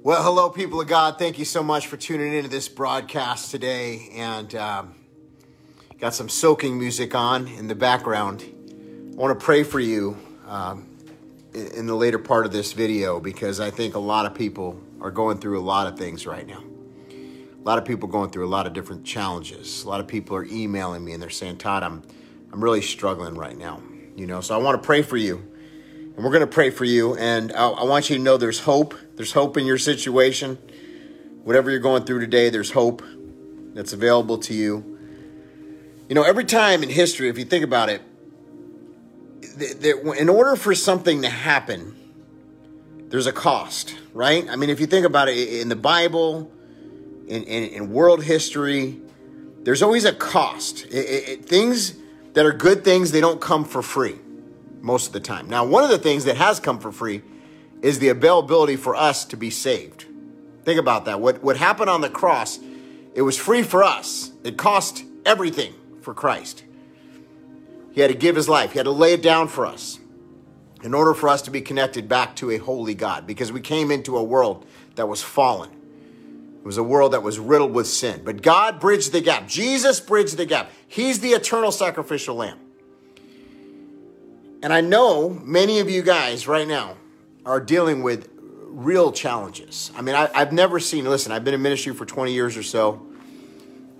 Well, hello, people of God. Thank you so much for tuning into this broadcast today. And um, got some soaking music on in the background. I want to pray for you um, in the later part of this video because I think a lot of people are going through a lot of things right now. A lot of people going through a lot of different challenges. A lot of people are emailing me and they're saying, Todd, I'm, I'm really struggling right now. You know, so I want to pray for you and we're going to pray for you. And I, I, want you to know there's hope. There's hope in your situation. Whatever you're going through today, there's hope that's available to you. You know, every time in history, if you think about it, in order for something to happen, there's a cost, right? I mean, if you think about it in the Bible, in, in, in world history, there's always a cost. It, it, things that are good things, they don't come for free most of the time. Now, one of the things that has come for free is the availability for us to be saved. Think about that. What, what happened on the cross, it was free for us. It cost everything for Christ. He had to give his life, he had to lay it down for us in order for us to be connected back to a holy God because we came into a world that was fallen. It was a world that was riddled with sin. But God bridged the gap. Jesus bridged the gap. He's the eternal sacrificial lamb. And I know many of you guys right now are dealing with real challenges. I mean, I, have never seen, listen, I've been in ministry for 20 years or so.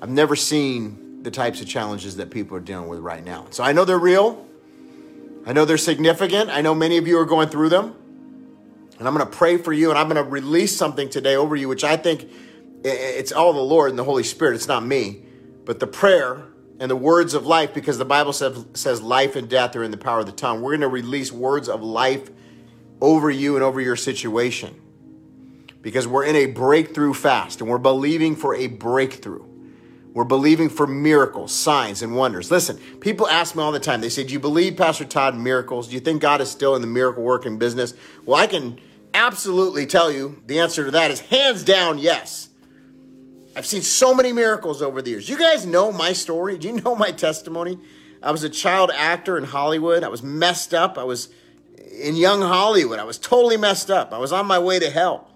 I've never seen the types of challenges that people are dealing with right now. So I know they're real. I know they're significant. I know many of you are going through them. And I'm going to pray for you and I'm going to release something today over you, which I think it's all the Lord and the Holy Spirit. It's not me. But the prayer and the words of life, because the Bible says, says life and death are in the power of the tongue. We're going to release words of life over you and over your situation because we're in a breakthrough fast and we're believing for a breakthrough. We're believing for miracles, signs, and wonders. Listen, people ask me all the time, they say, Do you believe, Pastor Todd, miracles? Do you think God is still in the miracle working business? Well, I can absolutely tell you the answer to that is hands down yes. I've seen so many miracles over the years. You guys know my story. Do you know my testimony? I was a child actor in Hollywood. I was messed up. I was in young Hollywood. I was totally messed up. I was on my way to hell.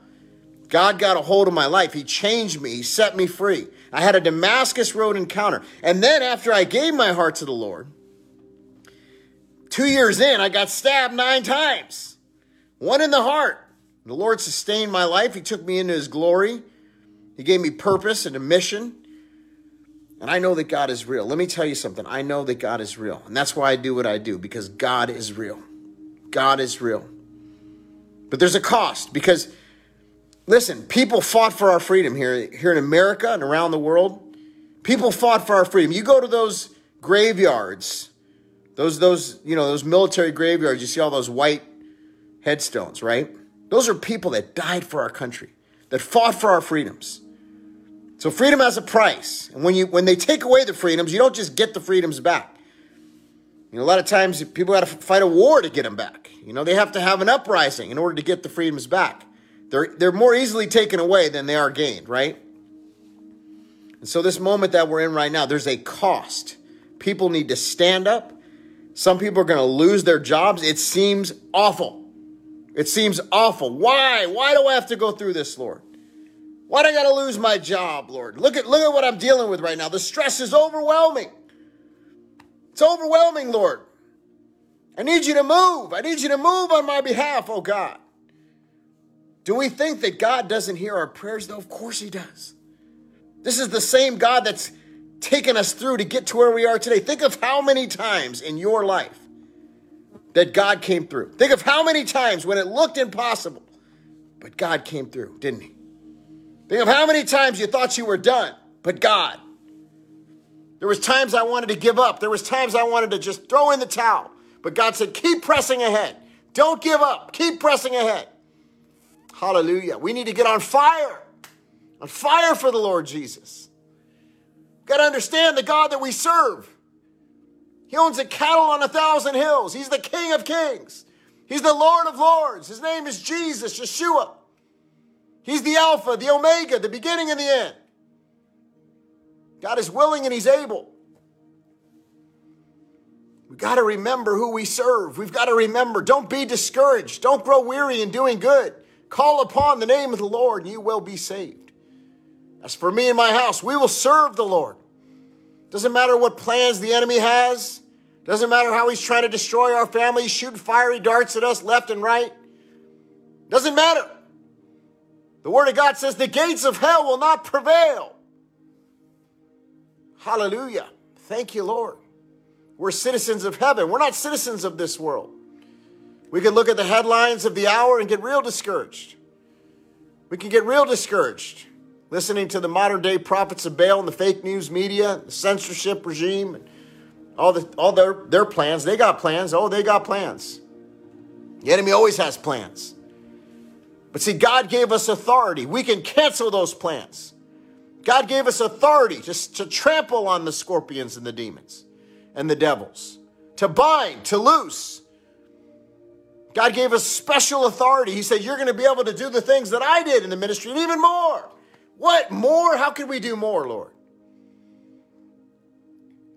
God got a hold of my life. He changed me. He set me free. I had a Damascus Road encounter. And then after I gave my heart to the Lord, two years in, I got stabbed nine times, one in the heart. The Lord sustained my life. He took me into his glory. He gave me purpose and a mission. And I know that God is real. Let me tell you something. I know that God is real. And that's why I do what I do, because God is real. God is real. But there's a cost because, listen, people fought for our freedom here, here in America and around the world. People fought for our freedom. You go to those graveyards, those, those, you know, those military graveyards, you see all those white headstones, right? Those are people that died for our country, that fought for our freedoms. So freedom has a price. And when you when they take away the freedoms, you don't just get the freedoms back. You know, a lot of times people got to fight a war to get them back. You know, they have to have an uprising in order to get the freedoms back. They're they're more easily taken away than they are gained, right? And so this moment that we're in right now, there's a cost. People need to stand up. Some people are going to lose their jobs. It seems awful. It seems awful. Why? Why do I have to go through this, Lord? Why do I got to lose my job, Lord? Look at look at what I'm dealing with right now. The stress is overwhelming. It's overwhelming, Lord. I need you to move. I need you to move on my behalf, oh God. Do we think that God doesn't hear our prayers, though? Of course He does. This is the same God that's taken us through to get to where we are today. Think of how many times in your life that God came through. Think of how many times when it looked impossible, but God came through, didn't He? Think of how many times you thought you were done, but God. There was times I wanted to give up. There was times I wanted to just throw in the towel. But God said, keep pressing ahead. Don't give up. Keep pressing ahead. Hallelujah. We need to get on fire. On fire for the Lord Jesus. Got to understand the God that we serve. He owns the cattle on a thousand hills. He's the King of kings. He's the Lord of lords. His name is Jesus, Yeshua. He's the Alpha, the Omega, the beginning and the end. God is willing and He's able. We've got to remember who we serve. We've got to remember, don't be discouraged. Don't grow weary in doing good. Call upon the name of the Lord, and you will be saved. As for me and my house, we will serve the Lord. Doesn't matter what plans the enemy has, doesn't matter how he's trying to destroy our family, shooting fiery darts at us left and right. Doesn't matter. The Word of God says the gates of hell will not prevail. Hallelujah. Thank you, Lord. We're citizens of heaven. We're not citizens of this world. We can look at the headlines of the hour and get real discouraged. We can get real discouraged listening to the modern day prophets of Baal and the fake news media, the censorship regime, all, the, all their, their plans. They got plans. Oh, they got plans. The enemy always has plans. But see, God gave us authority. We can cancel those plans. God gave us authority just to trample on the scorpions and the demons and the devils, to bind, to loose. God gave us special authority. He said, You're going to be able to do the things that I did in the ministry and even more. What more? How can we do more, Lord?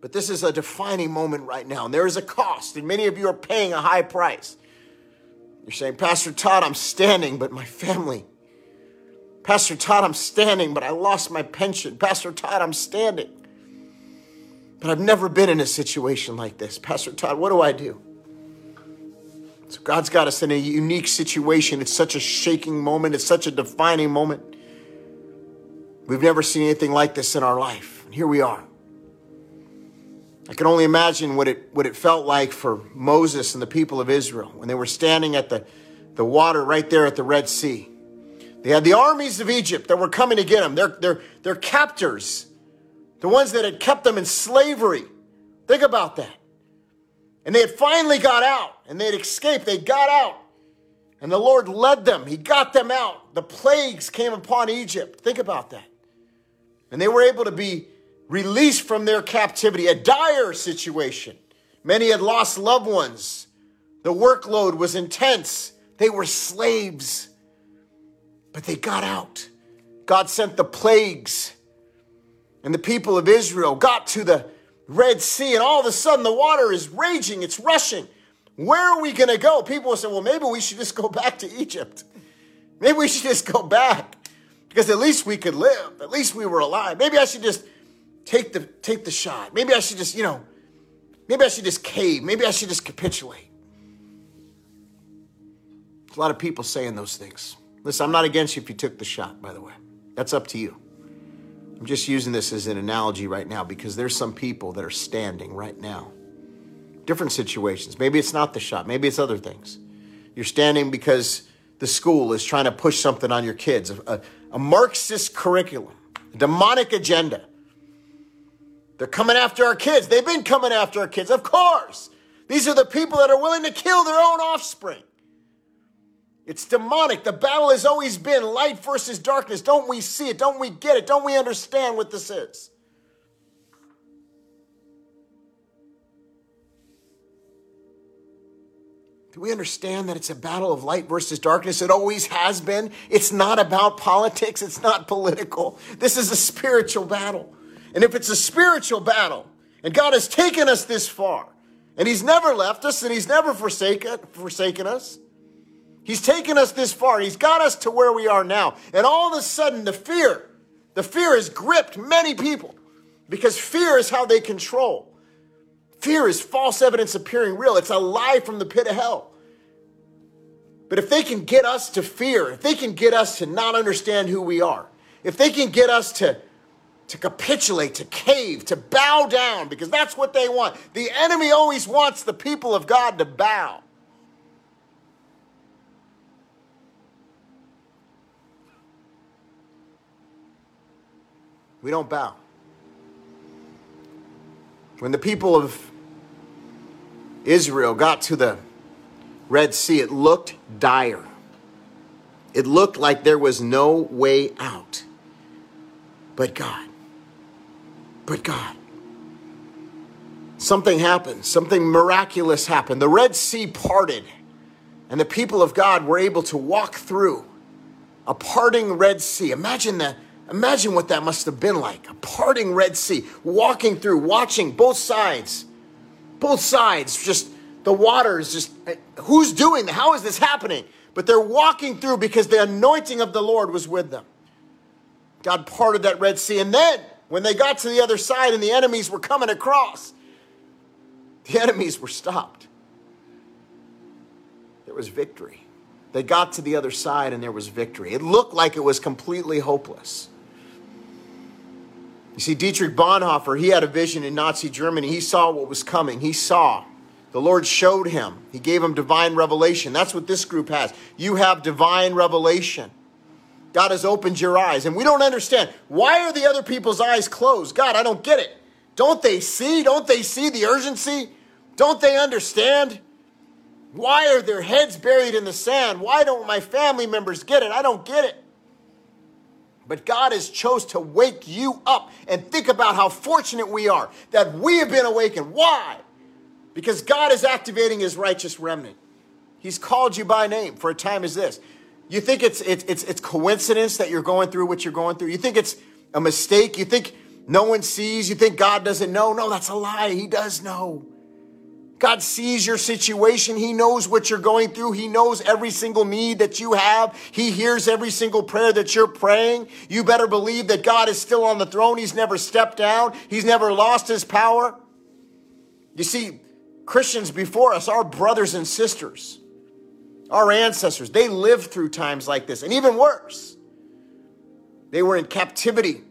But this is a defining moment right now, and there is a cost, and many of you are paying a high price. You're saying, Pastor Todd, I'm standing, but my family. Pastor Todd, I'm standing, but I lost my pension. Pastor Todd, I'm standing. But I've never been in a situation like this. Pastor Todd, what do I do? So God's got us in a unique situation. It's such a shaking moment, it's such a defining moment. We've never seen anything like this in our life. And here we are. I can only imagine what it, what it felt like for Moses and the people of Israel when they were standing at the, the water right there at the Red Sea. They had the armies of Egypt that were coming to get them. They're, they're, they're captors, the ones that had kept them in slavery. Think about that. And they had finally got out and they had escaped. They got out. And the Lord led them. He got them out. The plagues came upon Egypt. Think about that. And they were able to be released from their captivity, a dire situation. Many had lost loved ones. The workload was intense. They were slaves, but they got out. God sent the plagues, and the people of Israel got to the Red Sea, and all of a sudden the water is raging, it's rushing. Where are we going to go? People will say, well, maybe we should just go back to Egypt. Maybe we should just go back because at least we could live. At least we were alive. Maybe I should just take the take the shot. Maybe I should just, you know, maybe I should just cave. Maybe I should just capitulate. A lot of people saying those things. Listen, I'm not against you if you took the shot, by the way. That's up to you. I'm just using this as an analogy right now because there's some people that are standing right now. Different situations. Maybe it's not the shot, maybe it's other things. You're standing because the school is trying to push something on your kids, a, a Marxist curriculum, a demonic agenda they're coming after our kids. They've been coming after our kids, of course. These are the people that are willing to kill their own offspring. It's demonic. The battle has always been light versus darkness. Don't we see it? Don't we get it? Don't we understand what this is? Do we understand that it's a battle of light versus darkness? It always has been. It's not about politics, it's not political. This is a spiritual battle. And if it's a spiritual battle, and God has taken us this far, and He's never left us, and He's never forsaken, forsaken us, He's taken us this far, He's got us to where we are now. And all of a sudden, the fear, the fear has gripped many people because fear is how they control. Fear is false evidence appearing real. It's a lie from the pit of hell. But if they can get us to fear, if they can get us to not understand who we are, if they can get us to to capitulate, to cave, to bow down, because that's what they want. The enemy always wants the people of God to bow. We don't bow. When the people of Israel got to the Red Sea, it looked dire. It looked like there was no way out but God but God. Something happened, something miraculous happened. The Red Sea parted, and the people of God were able to walk through a parting Red Sea. Imagine that. Imagine what that must have been like. A parting Red Sea, walking through, watching both sides. Both sides, just the water is just, eh, who's doing that? How is this happening? but they're walking through because the anointing of the Lord was with them. God parted that Red Sea. And then, when they got to the other side and the enemies were coming across, the enemies were stopped. There was victory. They got to the other side and there was victory. It looked like it was completely hopeless. You see, Dietrich Bonhoeffer, he had a vision in Nazi Germany. He saw what was coming. He saw. The Lord showed him. He gave him divine revelation. That's what this group has. You have divine revelation. God has opened your eyes. And we don't understand. Why are the other people's eyes closed? God, I don't get it. Don't they see? Don't they see the urgency? Don't they understand? Why are their heads buried in the sand? Why don't my family members get it? I don't get it. But God has chose to wake you up and think about how fortunate we are that we have been awakened. Why? Because God is activating his righteous remnant. He's called you by name for a time as this. You think it's, it's, it's, it's coincidence that you're going through what you're going through? You think it's a mistake? You think no one sees? You think God doesn't know? No, that's a lie. He does know. God sees your situation. He knows what you're going through. He knows every single need that you have. He hears every single prayer that you're praying. You better believe that God is still on the throne. He's never stepped down. He's never lost his power. You see, Christians before us, our brothers and sisters, our ancestors, they lived through times like this, and even worse. They were in captivity.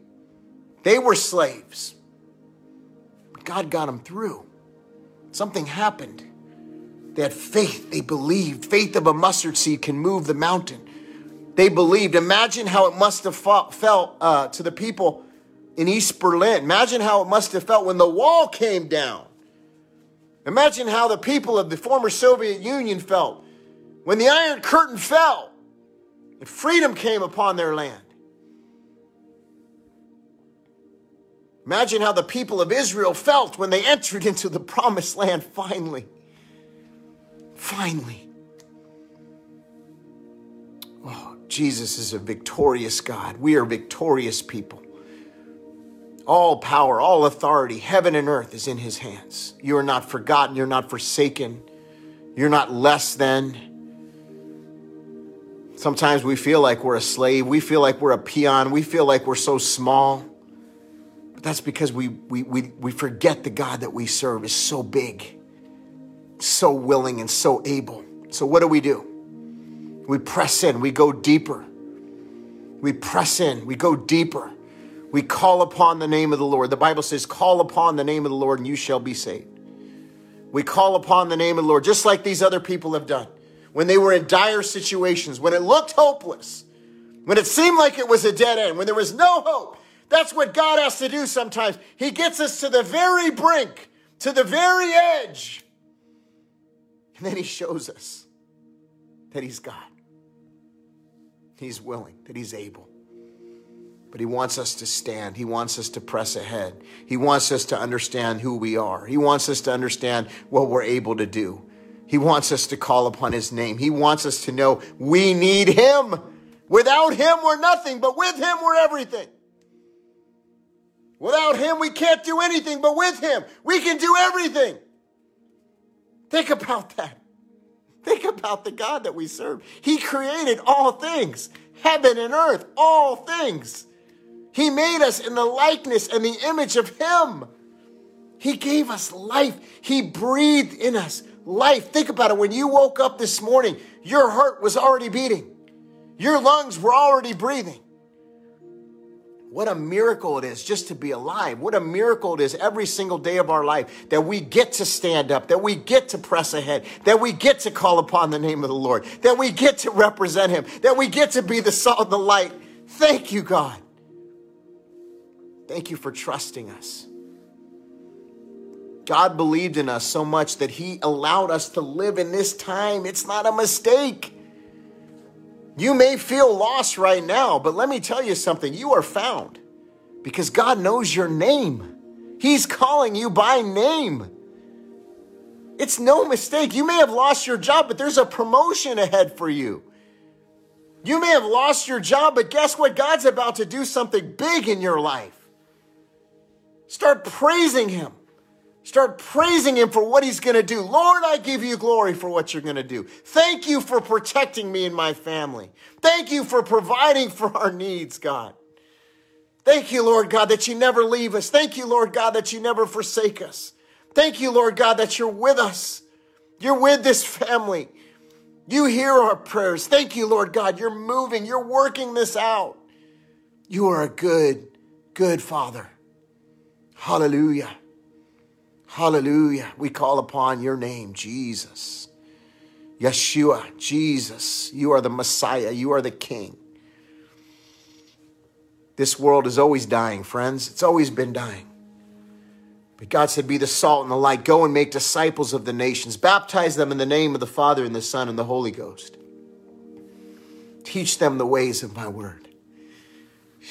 They were slaves. But God got them through. Something happened. They had faith. They believed. Faith of a mustard seed can move the mountain. They believed. Imagine how it must have felt uh, to the people in East Berlin. Imagine how it must have felt when the wall came down. Imagine how the people of the former Soviet Union felt when the Iron Curtain fell and freedom came upon their land. Imagine how the people of Israel felt when they entered into the promised land finally. Finally. Oh, Jesus is a victorious God. We are victorious people. All power, all authority, heaven and earth is in his hands. You are not forgotten. You're not forsaken. You're not less than. Sometimes we feel like we're a slave. We feel like we're a peon. We feel like we're so small But that's because we, we, we, we forget the God that we serve is so big, so willing, and so able. So, what do we do? We press in, we go deeper. We press in, we go deeper. We call upon the name of the Lord. The Bible says, Call upon the name of the Lord, and you shall be saved. We call upon the name of the Lord, just like these other people have done. When they were in dire situations, when it looked hopeless, when it seemed like it was a dead end, when there was no hope, that's what God has to do sometimes. He gets us to the very brink, to the very edge. And then He shows us that He's God. He's willing, that He's able. But He wants us to stand. He wants us to press ahead. He wants us to understand who we are. He wants us to understand what we're able to do. He wants us to call upon His name. He wants us to know we need Him. Without Him, we're nothing, but with Him, we're everything. Without Him, we can't do anything, but with Him, we can do everything. Think about that. Think about the God that we serve. He created all things, heaven and earth, all things. He made us in the likeness and the image of Him. He gave us life. He breathed in us life. Think about it. When you woke up this morning, your heart was already beating, your lungs were already breathing. What a miracle it is just to be alive. What a miracle it is every single day of our life that we get to stand up, that we get to press ahead, that we get to call upon the name of the Lord, that we get to represent Him, that we get to be the salt and the light. Thank you, God. Thank you for trusting us. God believed in us so much that He allowed us to live in this time. It's not a mistake. You may feel lost right now, but let me tell you something. You are found because God knows your name. He's calling you by name. It's no mistake. You may have lost your job, but there's a promotion ahead for you. You may have lost your job, but guess what? God's about to do something big in your life. Start praising Him. Start praising Him for what He's going to do. Lord, I give you glory for what you're going to do. Thank you for protecting me and my family. Thank you for providing for our needs, God. Thank you, Lord God, that you never leave us. Thank you, Lord God, that you never forsake us. Thank you, Lord God, that you're with us. You're with this family. You hear our prayers. Thank you, Lord God. You're moving. You're working this out. You are a good, good Father. Hallelujah. Hallelujah. We call upon your name, Jesus. Yeshua, Jesus. You are the Messiah. You are the King. This world is always dying, friends. It's always been dying. But God said, Be the salt and the light. Go and make disciples of the nations. Baptize them in the name of the Father and the Son and the Holy Ghost. Teach them the ways of my word.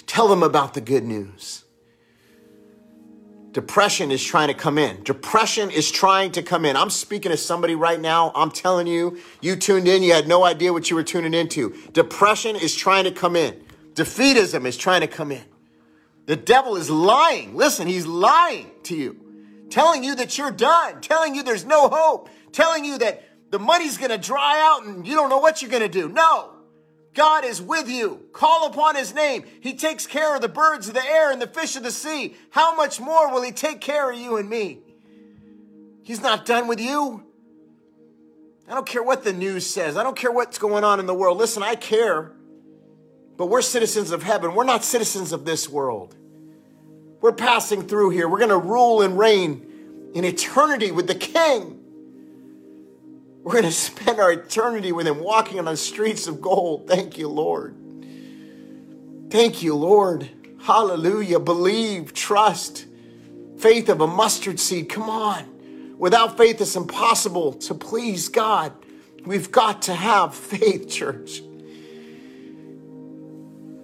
Tell them about the good news. Depression is trying to come in. Depression is trying to come in. I'm speaking to somebody right now. I'm telling you, you tuned in, you had no idea what you were tuning into. Depression is trying to come in. Defeatism is trying to come in. The devil is lying. Listen, he's lying to you, telling you that you're done, telling you there's no hope, telling you that the money's going to dry out and you don't know what you're going to do. No. God is with you. Call upon his name. He takes care of the birds of the air and the fish of the sea. How much more will he take care of you and me? He's not done with you. I don't care what the news says. I don't care what's going on in the world. Listen, I care. But we're citizens of heaven. We're not citizens of this world. We're passing through here. We're going to rule and reign in eternity with the King. We're going to spend our eternity with Him walking on the streets of gold. Thank you, Lord. Thank you, Lord. Hallelujah. Believe, trust, faith of a mustard seed. Come on. Without faith, it's impossible to please God. We've got to have faith, church.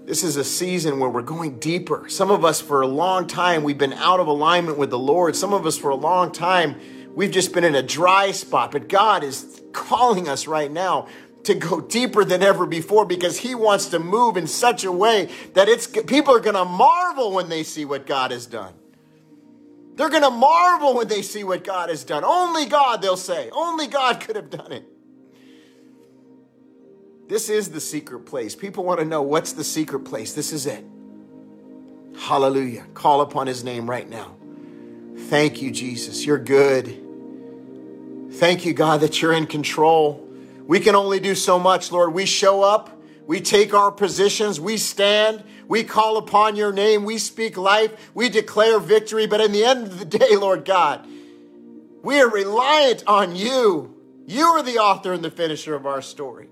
This is a season where we're going deeper. Some of us, for a long time, we've been out of alignment with the Lord. Some of us, for a long time, we've just been in a dry spot. But God is calling us right now to go deeper than ever before because He wants to move in such a way that it's people are going to marvel when they see what God has done. They're going to marvel when they see what God has done. Only God, they'll say. Only God could have done it. This is the secret place. People want to know what's the secret place. This is it. Hallelujah. Call upon his name right now. Thank you, Jesus. You're good. Thank you, God, that you're in control. We can only do so much, Lord. We show up, we take our positions, we stand, we call upon your name, we speak life, we declare victory. But in the end of the day, Lord God, we are reliant on you. You are the author and the finisher of our story.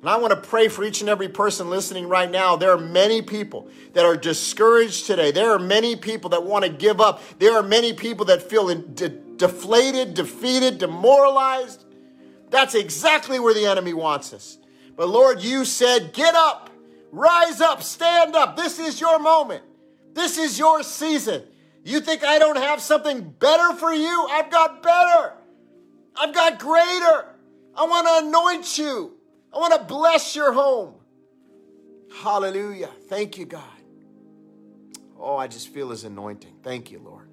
And I want to pray for each and every person listening right now. There are many people that are discouraged today. There are many people that want to give up. There are many people that feel de- deflated, defeated, demoralized. That's exactly where the enemy wants us. But Lord, you said, get up, rise up, stand up. This is your moment. This is your season. You think I don't have something better for you? I've got better. I've got greater. I want to anoint you. I want to bless your home. Hallelujah. Thank you, God. Oh, I just feel his anointing. Thank you, Lord.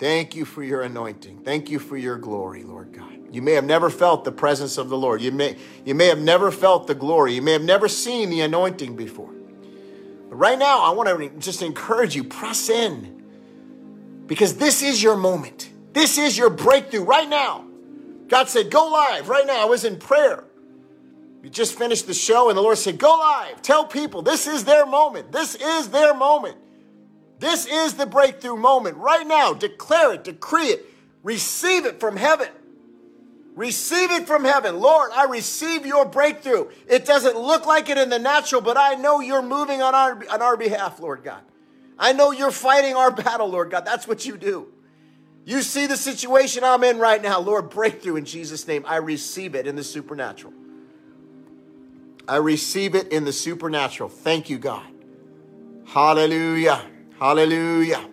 Thank you for your anointing. Thank you for your glory, Lord God. You may have never felt the presence of the Lord. You may, you may have never felt the glory. You may have never seen the anointing before. But right now, I want to just encourage you press in because this is your moment. This is your breakthrough right now. God said, Go live right now. I was in prayer. We just finished the show, and the Lord said, Go live. Tell people this is their moment. This is their moment. This is the breakthrough moment. Right now, declare it, decree it, receive it from heaven. Receive it from heaven. Lord, I receive your breakthrough. It doesn't look like it in the natural, but I know you're moving on our, on our behalf, Lord God. I know you're fighting our battle, Lord God. That's what you do. You see the situation I'm in right now. Lord, breakthrough in Jesus' name. I receive it in the supernatural. I receive it in the supernatural. Thank you, God. Hallelujah. Hallelujah.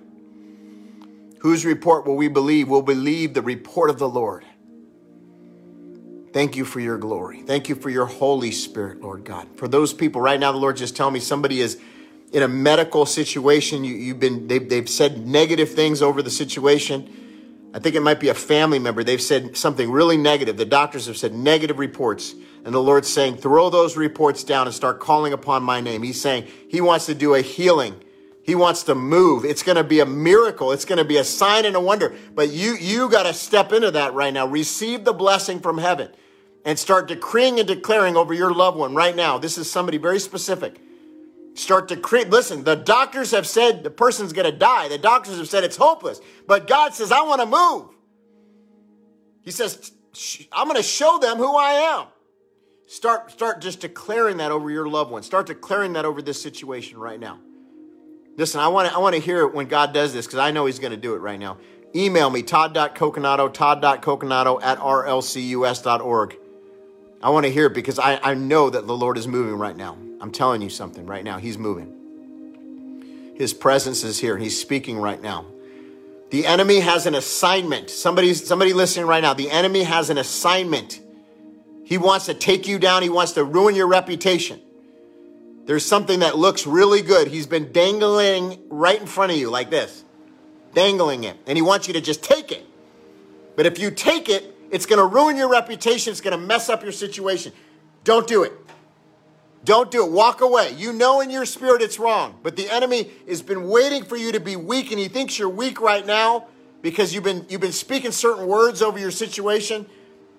Whose report will we believe? We'll believe the report of the Lord. Thank you for your glory. Thank you for your Holy Spirit, Lord God. For those people right now, the Lord just tell me somebody is in a medical situation. You, have been they've, they've said negative things over the situation. I think it might be a family member. They've said something really negative. The doctors have said negative reports. And the Lord's saying, throw those reports down and start calling upon my name. He's saying he wants to do a healing. He wants to move. It's going to be a miracle. It's going to be a sign and a wonder. But you, you got to step into that right now. Receive the blessing from heaven and start decreeing and declaring over your loved one right now. This is somebody very specific. Start decreeing. Listen, the doctors have said the person's going to die. The doctors have said it's hopeless. But God says, I want to move. He says, I'm going to show them who I am. Start, start just declaring that over your loved ones. Start declaring that over this situation right now. Listen, I want to I want to hear it when God does this because I know He's going to do it right now. Email me, todd.coconato, todd.coconato at rlcus.org. I want to hear it because I, I know that the Lord is moving right now. I'm telling you something right now. He's moving. His presence is here. He's speaking right now. The enemy has an assignment. Somebody's somebody listening right now. The enemy has an assignment. He wants to take you down. He wants to ruin your reputation. There's something that looks really good. He's been dangling right in front of you like this. Dangling it. And he wants you to just take it. But if you take it, it's going to ruin your reputation. It's going to mess up your situation. Don't do it. Don't do it. Walk away. You know in your spirit it's wrong, but the enemy has been waiting for you to be weak, and he thinks you're weak right now because you've been you've been speaking certain words over your situation,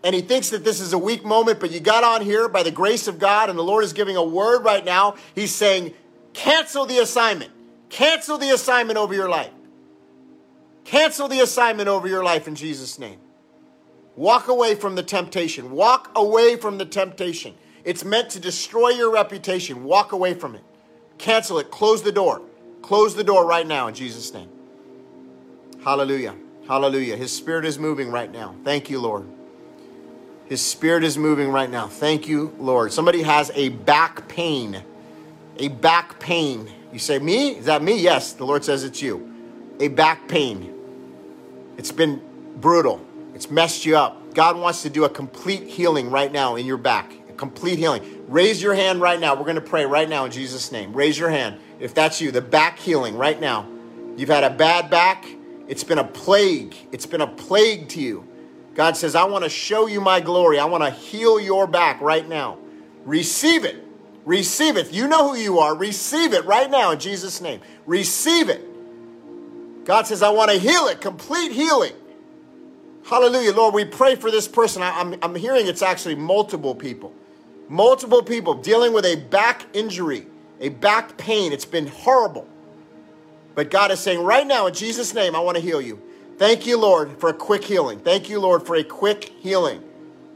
and he thinks that this is a weak moment. But you got on here by the grace of God, and the Lord is giving a word right now. He's saying, cancel the assignment. Cancel the assignment over your life. Cancel the assignment over your life in Jesus' name. Walk away from the temptation. Walk away from the temptation. It's meant to destroy your reputation. Walk away from it. Cancel it. Close the door. Close the door right now in Jesus' name. Hallelujah. Hallelujah. His spirit is moving right now. Thank you, Lord. His spirit is moving right now. Thank you, Lord. Somebody has a back pain. A back pain. You say, Me? Is that me? Yes, the Lord says it's you. A back pain. It's been brutal, it's messed you up. God wants to do a complete healing right now in your back complete healing. Raise your hand right now. We're going to pray right now in Jesus' name. Raise your hand if that's you. The back healing right now. You've had a bad back. It's been a plague. It's been a plague to you. God says, I want to show you my glory. I want to heal your back right now. Receive it. Receive it. You know who you are. Receive it right now in Jesus' name. Receive it. God says, I want to heal it. Complete healing. Hallelujah. Lord, we pray for this person. I, I'm, I'm hearing it's actually multiple people multiple people dealing with a back injury, a back pain. It's been horrible. But God is saying, right now, in Jesus' name, I want to heal you. Thank you, Lord, for a quick healing. Thank you, Lord, for a quick healing.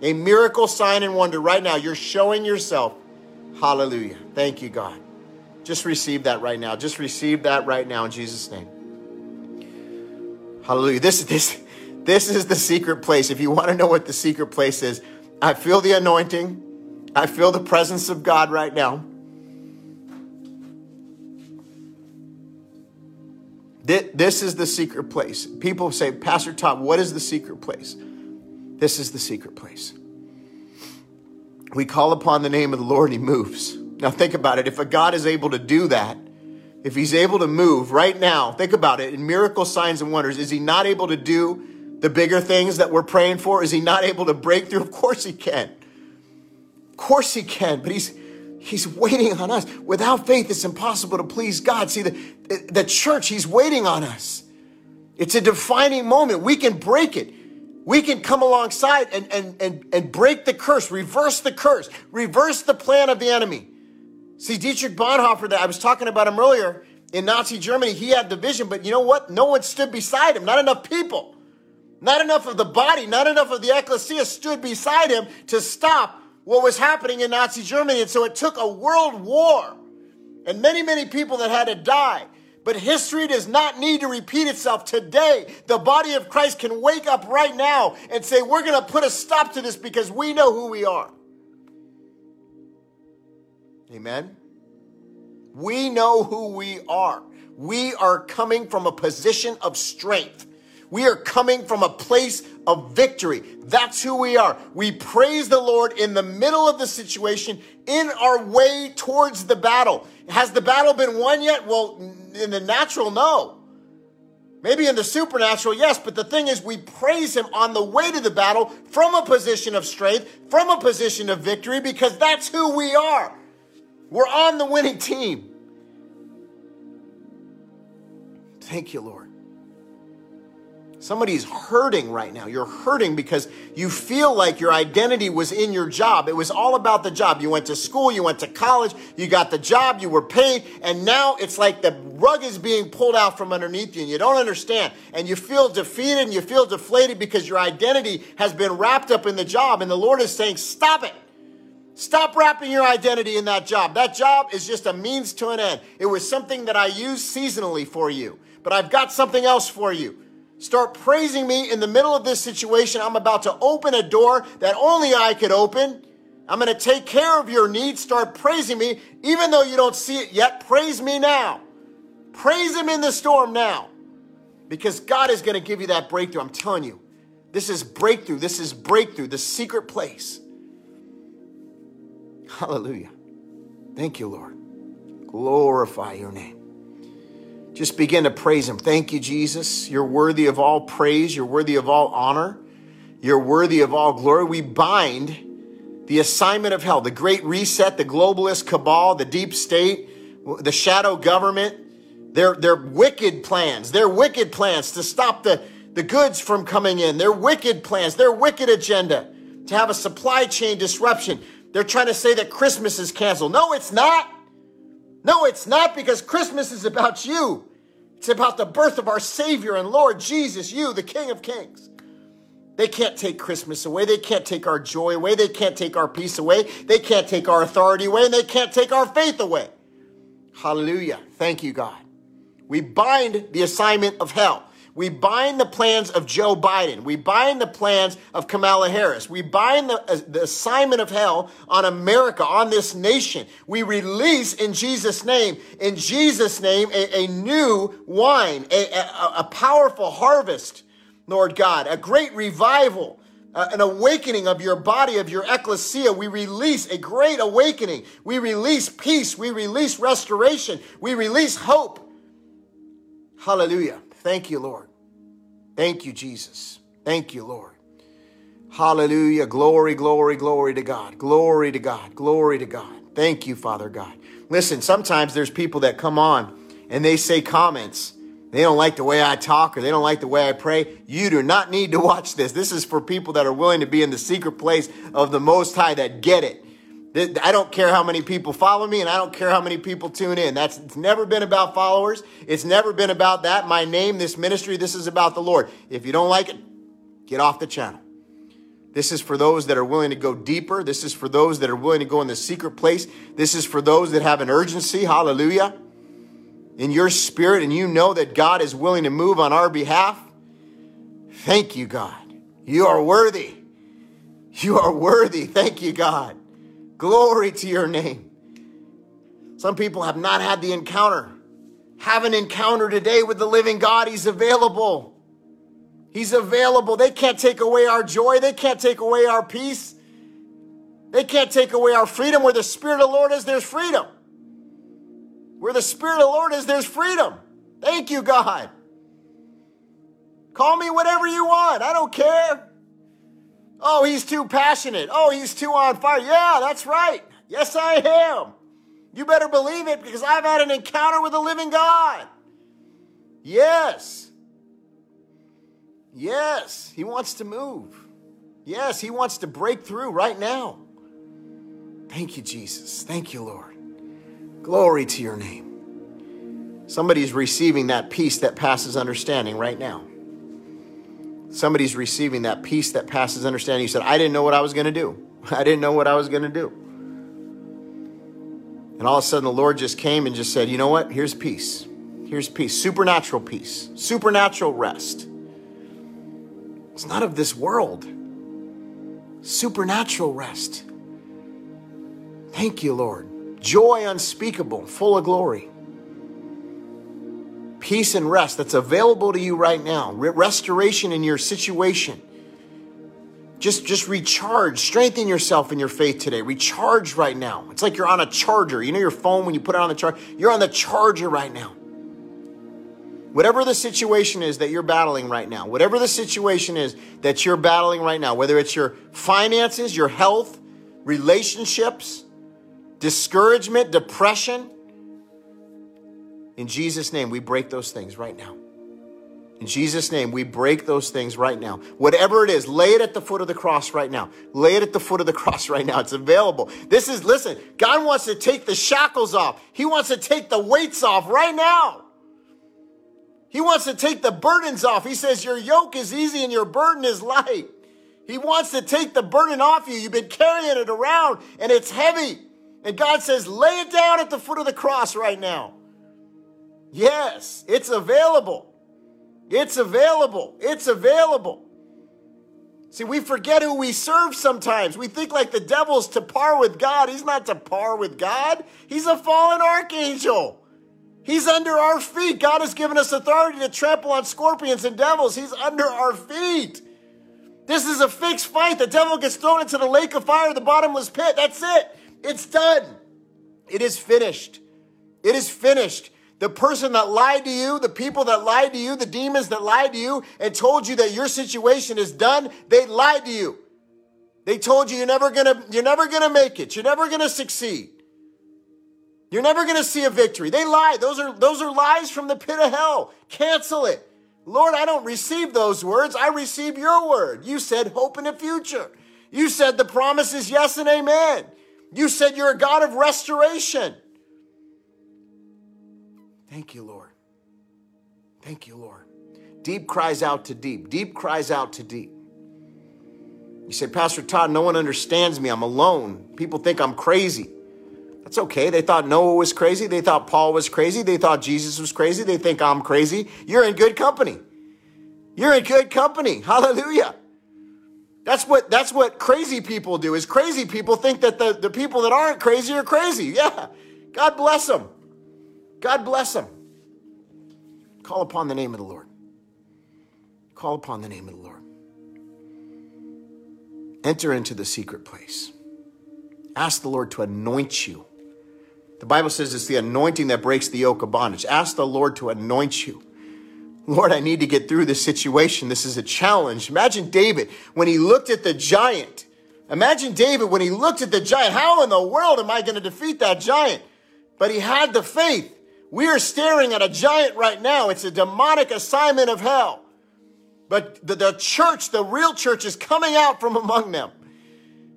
A miracle sign and wonder right now. You're showing yourself. Hallelujah. Thank you, God. Just receive that right now. Just receive that right now in Jesus' name. Hallelujah. This, this, this is the secret place. If you want to know what the secret place is, I feel the anointing. I feel the presence of God right now. This is the secret place. People say, Pastor Todd, what is the secret place? This is the secret place. We call upon the name of the Lord, and He moves. Now, think about it. If a God is able to do that, if He's able to move right now, think about it in miracle signs and wonders, is He not able to do the bigger things that we're praying for? Is He not able to break through? Of course He can. Of course he can, but he's he's waiting on us. Without faith, it's impossible to please God. See, the, the church, he's waiting on us. It's a defining moment. We can break it. We can come alongside and, and, and, and break the curse, reverse the curse, reverse the plan of the enemy. See, Dietrich Bonhoeffer, that I was talking about him earlier in Nazi Germany, he had the vision, but you know what? No one stood beside him, not enough people. Not enough of the body, not enough of the ecclesia stood beside him to stop what was happening in Nazi Germany. And so it took a world war and many, many people that had to die. But history does not need to repeat itself. Today, the body of Christ can wake up right now and say, We're going to put a stop to this because we know who we are. Amen. We know who we are. We are coming from a position of strength. We are coming from a place of victory. That's who we are. We praise the Lord in the middle of the situation, in our way towards the battle. Has the battle been won yet? Well, in the natural, no. Maybe in the supernatural, yes, but the thing is, we praise Him on the way to the battle from a position of strength, from a position of victory, because that's who we are. We're on the winning team. Thank you, Lord. Somebody's hurting right now. You're hurting because you feel like your identity was in your job. It was all about the job. You went to school, you went to college, you got the job, you were paid, and now it's like the rug is being pulled out from underneath you and you don't understand. And you feel defeated and you feel deflated because your identity has been wrapped up in the job. And the Lord is saying, Stop it. Stop wrapping your identity in that job. That job is just a means to an end. It was something that I used seasonally for you, but I've got something else for you. Start praising me in the middle of this situation. I'm about to open a door that only I could open. I'm going to take care of your needs. Start praising me, even though you don't see it yet. Praise me now. Praise Him in the storm now. Because God is going to give you that breakthrough. I'm telling you, this is breakthrough. This is breakthrough, the secret place. Hallelujah. Thank you, Lord. Glorify your name. Just begin to praise Him. Thank you, Jesus. You're worthy of all praise. You're worthy of all honor. You're worthy of all glory. We bind the assignment of hell, the great reset, the globalist cabal, the deep state, the shadow government, their, their wicked plans, their wicked plans to stop the, the goods from coming in, their wicked plans, their wicked agenda to have a supply chain disruption. They're trying to say that Christmas is canceled. No, it's not. No, it's not because Christmas is about you. It's about the birth of our Savior and Lord Jesus, you, the King of Kings. They can't take Christmas away. They can't take our joy away. They can't take our peace away. They can't take our authority away. And they can't take our faith away. Hallelujah. Thank you, God. We bind the assignment of hell. We bind the plans of Joe Biden. We bind the plans of Kamala Harris. We bind the, uh, the assignment of hell on America, on this nation. We release in Jesus' name, in Jesus' name, a, a new wine, a, a, a, powerful harvest, Lord God, a great revival. Uh, an awakening of your body, of your ecclesia. We release a great awakening. We release peace. We release restoration. We release hope. Hallelujah. Thank you, Lord. Thank you, Jesus. Thank you, Lord. Hallelujah. Glory, glory, glory to God. Glory to God. Glory to God. Thank you, Father God. Listen, sometimes there's people that come on and they say comments. They don't like the way I talk or they don't like the way I pray. You do not need to watch this. This is for people that are willing to be in the secret place of the Most High that get it. I don't care how many people follow me and I don't care how many people tune in. That's it's never been about followers. It's never been about that. My name, this ministry, this is about the Lord. If you don't like it, get off the channel. This is for those that are willing to go deeper. This is for those that are willing to go in the secret place. This is for those that have an urgency. Hallelujah. In your spirit, and you know that God is willing to move on our behalf. Thank you, God. You are worthy. You are worthy. Thank you, God. Glory to your name. Some people have not had the encounter. Have an encounter today with the living God. He's available. He's available. They can't take away our joy. They can't take away our peace. They can't take away our freedom. Where the Spirit of the Lord is, there's freedom. Where the Spirit of the Lord is, there's freedom. Thank you, God. Call me whatever you want. I don't care. Oh, he's too passionate. Oh, he's too on fire. Yeah, that's right. Yes, I am. You better believe it because I've had an encounter with the living God. Yes. Yes, he wants to move. Yes, he wants to break through right now. Thank you, Jesus. Thank you, Lord. Glory to your name. Somebody's receiving that peace that passes understanding right now somebody's receiving that peace that passes understanding. You said, I didn't know what I was going to do. I didn't know what I was going to do. And all of a sudden, the Lord just came and just said, You know what? Here's peace. Here's peace. Supernatural peace. Supernatural rest. It's not of this world. Supernatural rest. Thank you, Lord. Joy unspeakable, full of glory peace and rest that's available to you right now, restoration in your situation. Just, just recharge, strengthen yourself in your faith today. Recharge right now. It's like you're on a charger. You know your phone when you put it on the charger? You're on the charger right now. Whatever the situation is that you're battling right now, whatever the situation is that you're battling right now, whether it's your finances, your health, relationships, discouragement, depression, in Jesus' name, we break those things right now. In Jesus' name, we break those things right now. Whatever it is, lay it at the foot of the cross right now. Lay it at the foot of the cross right now. It's available. This is, listen, God wants to take the shackles off. He wants to take the weights off right now. He wants to take the burdens off. He says, Your yoke is easy and your burden is light. He wants to take the burden off you. You've been carrying it around and it's heavy. And God says, Lay it down at the foot of the cross right now. Yes, it's available. It's available. It's available. See, we forget who we serve sometimes. We think like the devil's to par with God. He's not to par with God, he's a fallen archangel. He's under our feet. God has given us authority to trample on scorpions and devils. He's under our feet. This is a fixed fight. The devil gets thrown into the lake of fire, the bottomless pit. That's it. It's done. It is finished. It is finished. The person that lied to you, the people that lied to you, the demons that lied to you and told you that your situation is done, they lied to you. They told you you're never gonna, you're never gonna make it. You're never gonna succeed. You're never gonna see a victory. They lied. Those are, those are lies from the pit of hell. Cancel it. Lord, I don't receive those words. I receive your word. You said hope in the future. You said the promise is yes and amen. You said you're a God of restoration. Thank you, Lord. Thank you, Lord. Deep cries out to deep. Deep cries out to deep. You say, Pastor Todd, no one understands me. I'm alone. People think I'm crazy. That's okay. They thought Noah was crazy. They thought Paul was crazy. They thought Jesus was crazy. They think I'm crazy. You're in good company. You're in good company. Hallelujah. That's what that's what crazy people do. Is crazy people think that the, the people that aren't crazy are crazy. Yeah. God bless them. God bless them. Call upon the name of the Lord. Call upon the name of the Lord. Enter into the secret place. Ask the Lord to anoint you. The Bible says it's the anointing that breaks the yoke of bondage. Ask the Lord to anoint you. Lord, I need to get through this situation. This is a challenge. Imagine David when he looked at the giant. Imagine David when he looked at the giant. How in the world am I going to defeat that giant? But he had the faith. We are staring at a giant right now. It's a demonic assignment of hell. But the, the church, the real church, is coming out from among them.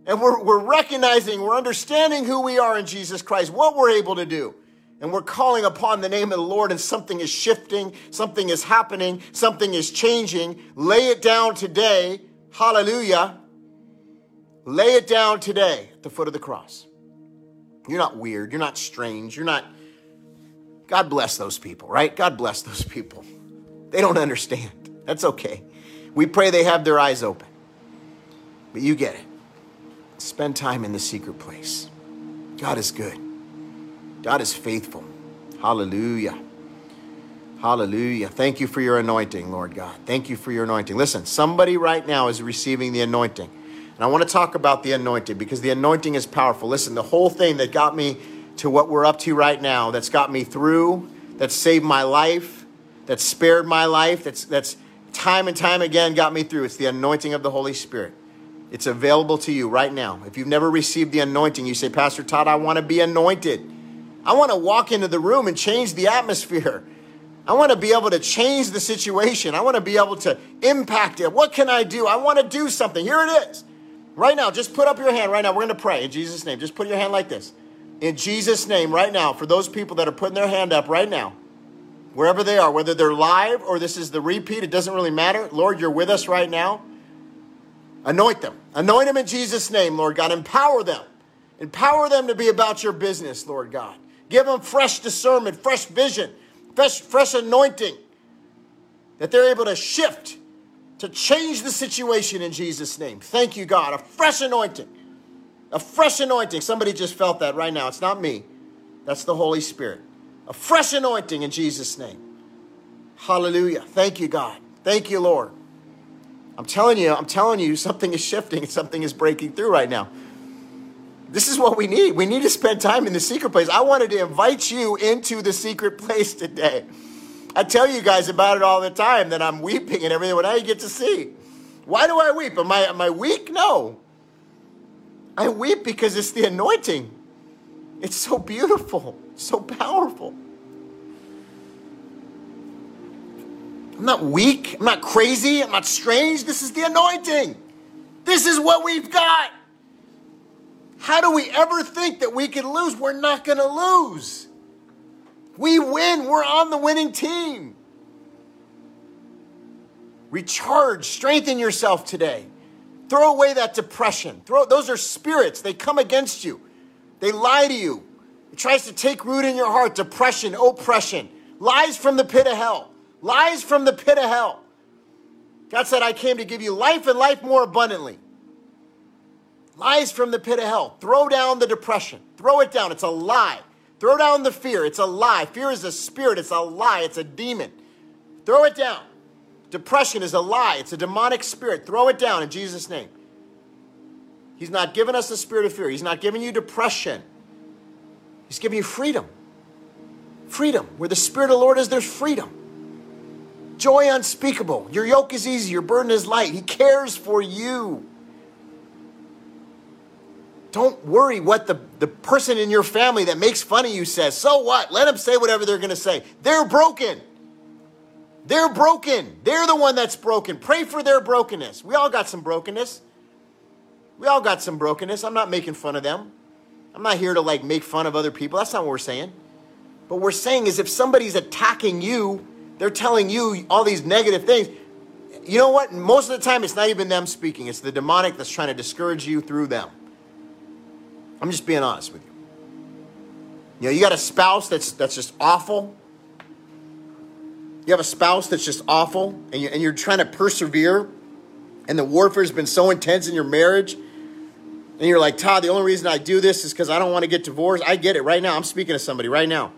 And we're, we're recognizing, we're understanding who we are in Jesus Christ, what we're able to do. And we're calling upon the name of the Lord, and something is shifting, something is happening, something is changing. Lay it down today. Hallelujah. Lay it down today at the foot of the cross. You're not weird. You're not strange. You're not God bless those people, right? God bless those people. They don't understand. That's okay. We pray they have their eyes open. But you get it. Spend time in the secret place. God is good. God is faithful. Hallelujah. Hallelujah. Thank you for your anointing, Lord God. Thank you for your anointing. Listen, somebody right now is receiving the anointing. And I want to talk about the anointing because the anointing is powerful. Listen, the whole thing that got me to what we're up to right now that's got me through, that's saved my life, that's spared my life, that's, that's time and time again got me through. It's the anointing of the Holy Spirit. It's available to you right now. If you've never received the anointing, you say, Pastor Todd, I want to be anointed. I want to walk into the room and change the atmosphere. I want to be able to change the situation. I want to be able to impact it. What can I do? I want to do something. Here it is. Right now, just put up your hand right now. We're going to pray in Jesus' name. Just put your hand like this in Jesus' name right now for those people that are putting their hand up right now, wherever they are, whether they're live or this is the repeat, it doesn't really matter. Lord, you're with us right now. Anoint them. Anoint them in Jesus' name, Lord God. Empower them. Empower them to be about your business, Lord God. Give them fresh discernment, fresh vision, fresh, fresh anointing that they're able to shift, to change the situation in Jesus' name. Thank you, God. A fresh anointing. A fresh anointing. Somebody just felt that right now. It's not me, that's the Holy Spirit. A fresh anointing in Jesus' name. Hallelujah. Thank you, God. Thank you, Lord. I'm telling you, I'm telling you, something is shifting and something is breaking through right now. This is what we need. We need to spend time in the secret place. I wanted to invite you into the secret place today. I tell you guys about it all the time that I'm weeping and everything. Now you get to see. Why do I weep? Am I, am I weak? No. I weep because it's the anointing. It's so beautiful, so powerful. I'm not weak. I'm not crazy. I'm not strange. This is the anointing. This is what we've got. How do we ever think that we could lose? We're not going to lose. We win. We're on the winning team. Recharge, strengthen yourself today. Throw away that depression. Throw those are spirits. They come against you. They lie to you. It tries to take root in your heart. Depression, oppression, lies from the pit of hell. Lies from the pit of hell. God said, I came to give you life and life more abundantly. Lies from the pit of hell. Throw down the depression. Throw it down. It's a lie. Throw down the fear. It's a lie. Fear is a spirit. It's a lie. It's a demon. Throw it down. Depression is a lie. It's a demonic spirit. Throw it down in Jesus' name. He's not giving us the spirit of fear. He's not giving you depression. He's giving you freedom. Freedom. Where the Spirit of the Lord is, there's freedom. Joy unspeakable. Your yoke is easy, your burden is light. He cares for you. Don't worry what the, the person in your family that makes fun of you says. So what? Let them say whatever they're going to say. They're broken. They're broken. They're the one that's broken. Pray for their brokenness. We all got some brokenness. We all got some brokenness. I'm not making fun of them. I'm not here to like make fun of other people. That's not what we're saying. What we're saying is if somebody's attacking you, they're telling you all these negative things. You know what? Most of the time, it's not even them speaking, it's the demonic that's trying to discourage you through them. I'm just being honest with you. You know, you got a spouse that's, that's just awful. You have a spouse that's just awful, and, you, and you're trying to persevere, and the warfare has been so intense in your marriage. And you're like, Todd, the only reason I do this is because I don't want to get divorced. I get it right now. I'm speaking to somebody right now.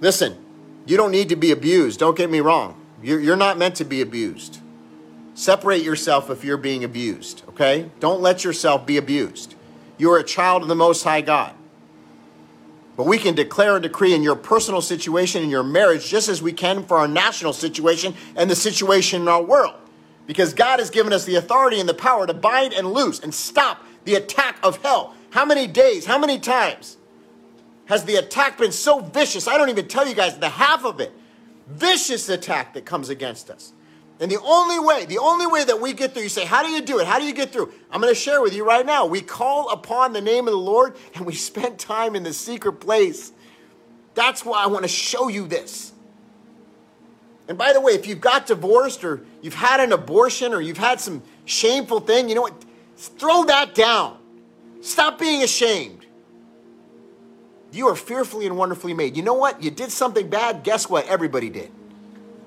Listen, you don't need to be abused. Don't get me wrong. You're, you're not meant to be abused. Separate yourself if you're being abused, okay? Don't let yourself be abused. You are a child of the Most High God. But we can declare and decree in your personal situation, in your marriage, just as we can for our national situation and the situation in our world. Because God has given us the authority and the power to bind and loose and stop the attack of hell. How many days, how many times has the attack been so vicious? I don't even tell you guys the half of it. Vicious attack that comes against us. And the only way, the only way that we get through, you say, How do you do it? How do you get through? I'm going to share with you right now. We call upon the name of the Lord and we spend time in the secret place. That's why I want to show you this. And by the way, if you've got divorced or you've had an abortion or you've had some shameful thing, you know what? Throw that down. Stop being ashamed. You are fearfully and wonderfully made. You know what? You did something bad. Guess what? Everybody did.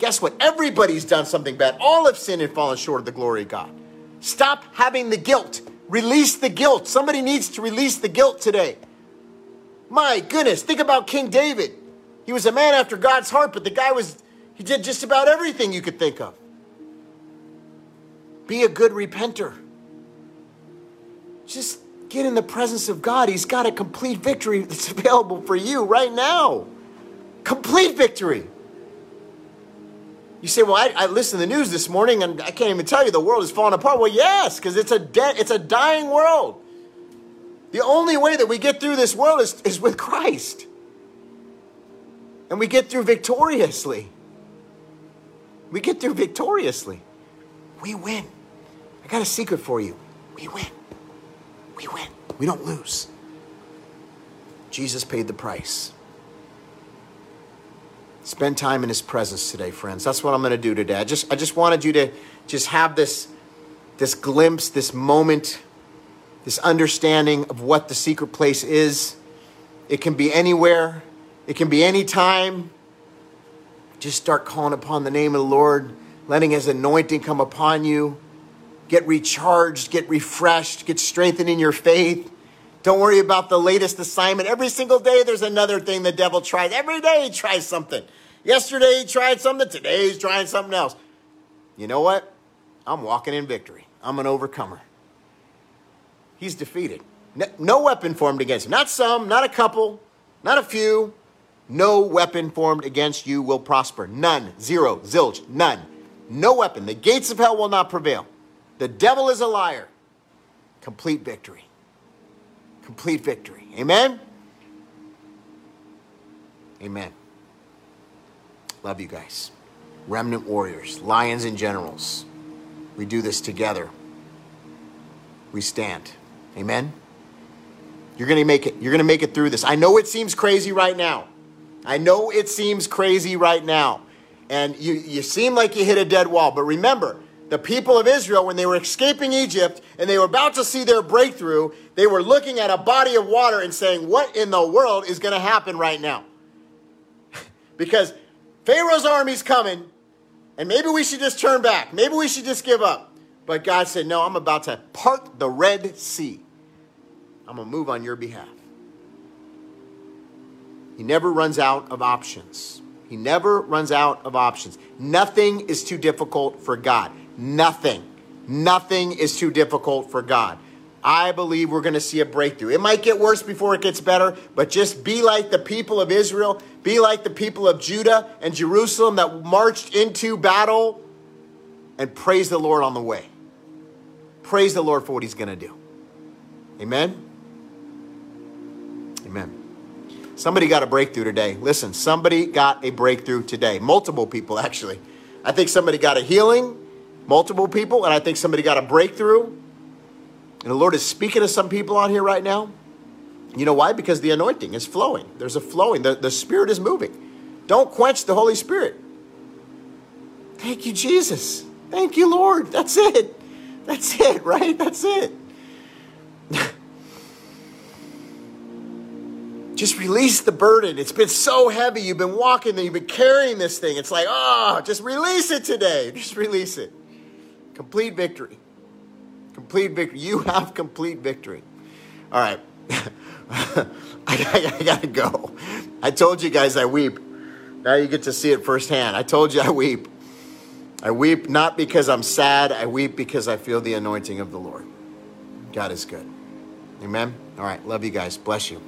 Guess what? Everybody's done something bad. All have sinned and fallen short of the glory of God. Stop having the guilt. Release the guilt. Somebody needs to release the guilt today. My goodness, think about King David. He was a man after God's heart, but the guy was, he did just about everything you could think of. Be a good repenter. Just Get in the presence of God. He's got a complete victory that's available for you right now. Complete victory. You say, "Well, I, I listened to the news this morning, and I can't even tell you the world is falling apart." Well, yes, because it's a it's a dying world. The only way that we get through this world is, is with Christ, and we get through victoriously. We get through victoriously. We win. I got a secret for you. We win. We win. We don't lose. Jesus paid the price. Spend time in his presence today, friends. That's what I'm going to do today. I just I just wanted you to just have this this glimpse, this moment, this understanding of what the secret place is. It can be anywhere. It can be anytime. Just start calling upon the name of the Lord, letting his anointing come upon you get recharged, get refreshed, get strengthened in your faith. Don't worry about the latest assignment. Every single day, there's another thing the devil tries. Every day, he tries something. Yesterday, he tried something. Today, he's trying something else. You know what? I'm walking in victory. I'm an overcomer. He's defeated. No weapon formed against him. Not some, not a couple, not a few. No weapon formed against you will prosper. None. Zero. Zilch. None. No weapon. The gates of hell will not prevail. The devil is a liar. Complete victory. Complete victory. Amen? Amen. Love you guys. Remnant warriors, lions and generals. We do this together. We stand. Amen. You're going to make it. You're going to make it through this. I know it seems crazy right now. I know it seems crazy right now. And you, you seem like you hit a dead wall. But remember, the people of Israel, when they were escaping Egypt and they were about to see their breakthrough, they were looking at a body of water and saying, What in the world is going to happen right now? because Pharaoh's army's coming, and maybe we should just turn back. Maybe we should just give up. But God said, No, I'm about to part the Red Sea. I'm going to move on your behalf. He never runs out of options. He never runs out of options. Nothing is too difficult for God. Nothing. Nothing is too difficult for God. I believe we're going to see a breakthrough. It might get worse before it gets better, but just be like the people of Israel, be like the people of Judah and Jerusalem that marched into battle and praise the Lord on the way. Praise the Lord for what he's going to do. Amen. Amen. Somebody got a breakthrough today. Listen, somebody got a breakthrough today. Multiple people, actually. I think somebody got a healing, multiple people, and I think somebody got a breakthrough. And the Lord is speaking to some people on here right now. You know why? Because the anointing is flowing. There's a flowing, the, the Spirit is moving. Don't quench the Holy Spirit. Thank you, Jesus. Thank you, Lord. That's it. That's it, right? That's it. just release the burden. It's been so heavy. You've been walking, you've been carrying this thing. It's like, oh, just release it today. Just release it. Complete victory. Complete victory. You have complete victory. All right. I, I, I gotta go. I told you guys I weep. Now you get to see it firsthand. I told you I weep. I weep not because I'm sad, I weep because I feel the anointing of the Lord. God is good. Amen. All right. Love you guys. Bless you.